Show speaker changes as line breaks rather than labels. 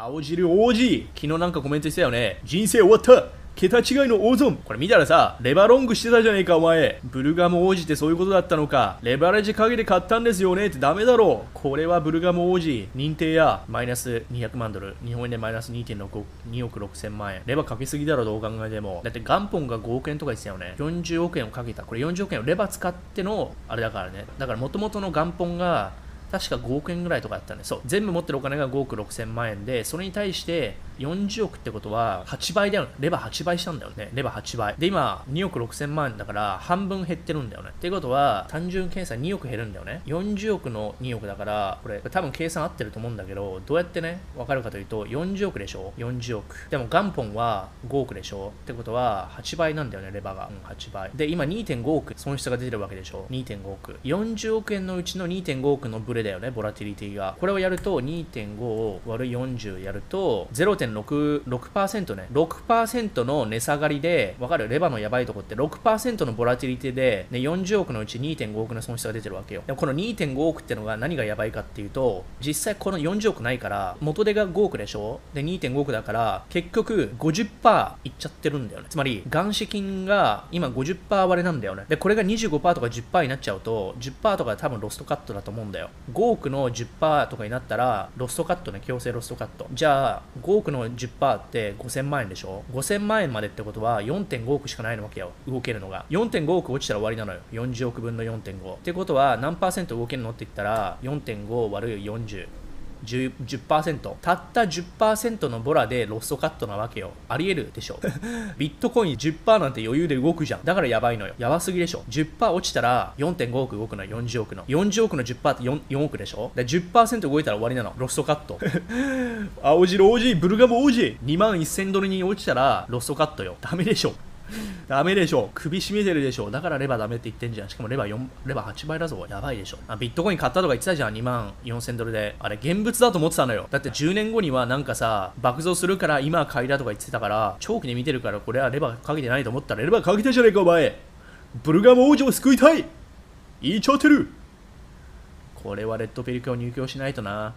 青汁王子昨日なんかコメントしてたよね。人生終わった桁違いの大損これ見たらさ、レバロングしてたじゃねえかお前。ブルガム王子ってそういうことだったのか。レバレッジかけて買ったんですよねってダメだろう。これはブルガム王子。認定や、マイナス200万ドル。日本円でマイナス2.6 2億6千万円。レバかけすぎだろ、どう考えても。だって元本が5億円とか言ってたよね。40億円をかけた。これ40億円をレバ使っての、あれだからね。だから元々の元本が、確か5億円ぐらいとかだったんで、そう。全部持ってるお金が5億6千万円で、それに対して40億ってことは8倍だよね。レバー8倍したんだよね。レバー8倍。で、今2億6千万円だから半分減ってるんだよね。っていうことは、単純計算2億減るんだよね。40億の2億だから、これ多分計算合ってると思うんだけど、どうやってね、わかるかというと、40億でしょ ?40 億。でも元本は5億でしょ？ってことは8倍なんだよね、レバーが。うん、8倍。で、今2.5億損失が出てるわけでしょ ?2.5 億。40億円のうちの2.5億のブレだよね、ボラティリティが。これをやると2.5を割る40やると0.66%ね。6%の値下がりで、わかる？レバーのやばいとこって6%のボラティリティで、ね、40億のうち2.5億の損失が出てるわけよ。でもこの2.5億ってのが何がやばいかっていうと、実際この40億ないから、元手が5億でしょ？で、2.5億だから、結局50%いっちゃってるんだよね。つまり、元資金が今50%割れなんだよね。で、これが25%とか10%になっちゃうと、10%とか多分ロストカットだと思うんだよ。5億の10%とかになったら、ロストカットね、強制ロストカット。じゃあ、5億の10%って5000万円でしょ ?5000 万円までってことは4.5億しかないわけよ。動けるのが。4.5億落ちたら終わりなのよ。40億分の4.5。ってことは何パーセント動けるの？って言ったら、4.5割る40。10%, 10%たった10%のボラでロストカットなわけよ。ありえるでしょ ビットコイン10%なんて余裕で動くじゃん。だからやばいのよ。やばすぎでしょ。10%落ちたら4.5億動くの40億の。40億の10%って 4, 4億でしょ。だ10%動いたら終わりなの。ロストカット。青白 OG ブルガム OG2 万1000ドルに落ちたらロストカットよ。ダメでしょダメでしょ。首絞めてるでしょ。だからレバーダメって言ってんじゃん。しかもレバー4、レバー8倍だぞ。やばいでしょ。あビットコイン買ったとか言ってたじゃん。2万4000ドルで。あれ、現物だと思ってたのよ。だって10年後にはなんかさ、爆増するから今買いだとか言ってたから、長期で見てるからこれはレバーかけてないと思ったらレバーかけたじゃねえか、お前。ブルガム王女を救いたい言いちゃってるこれはレッドペリカを入居しないとな。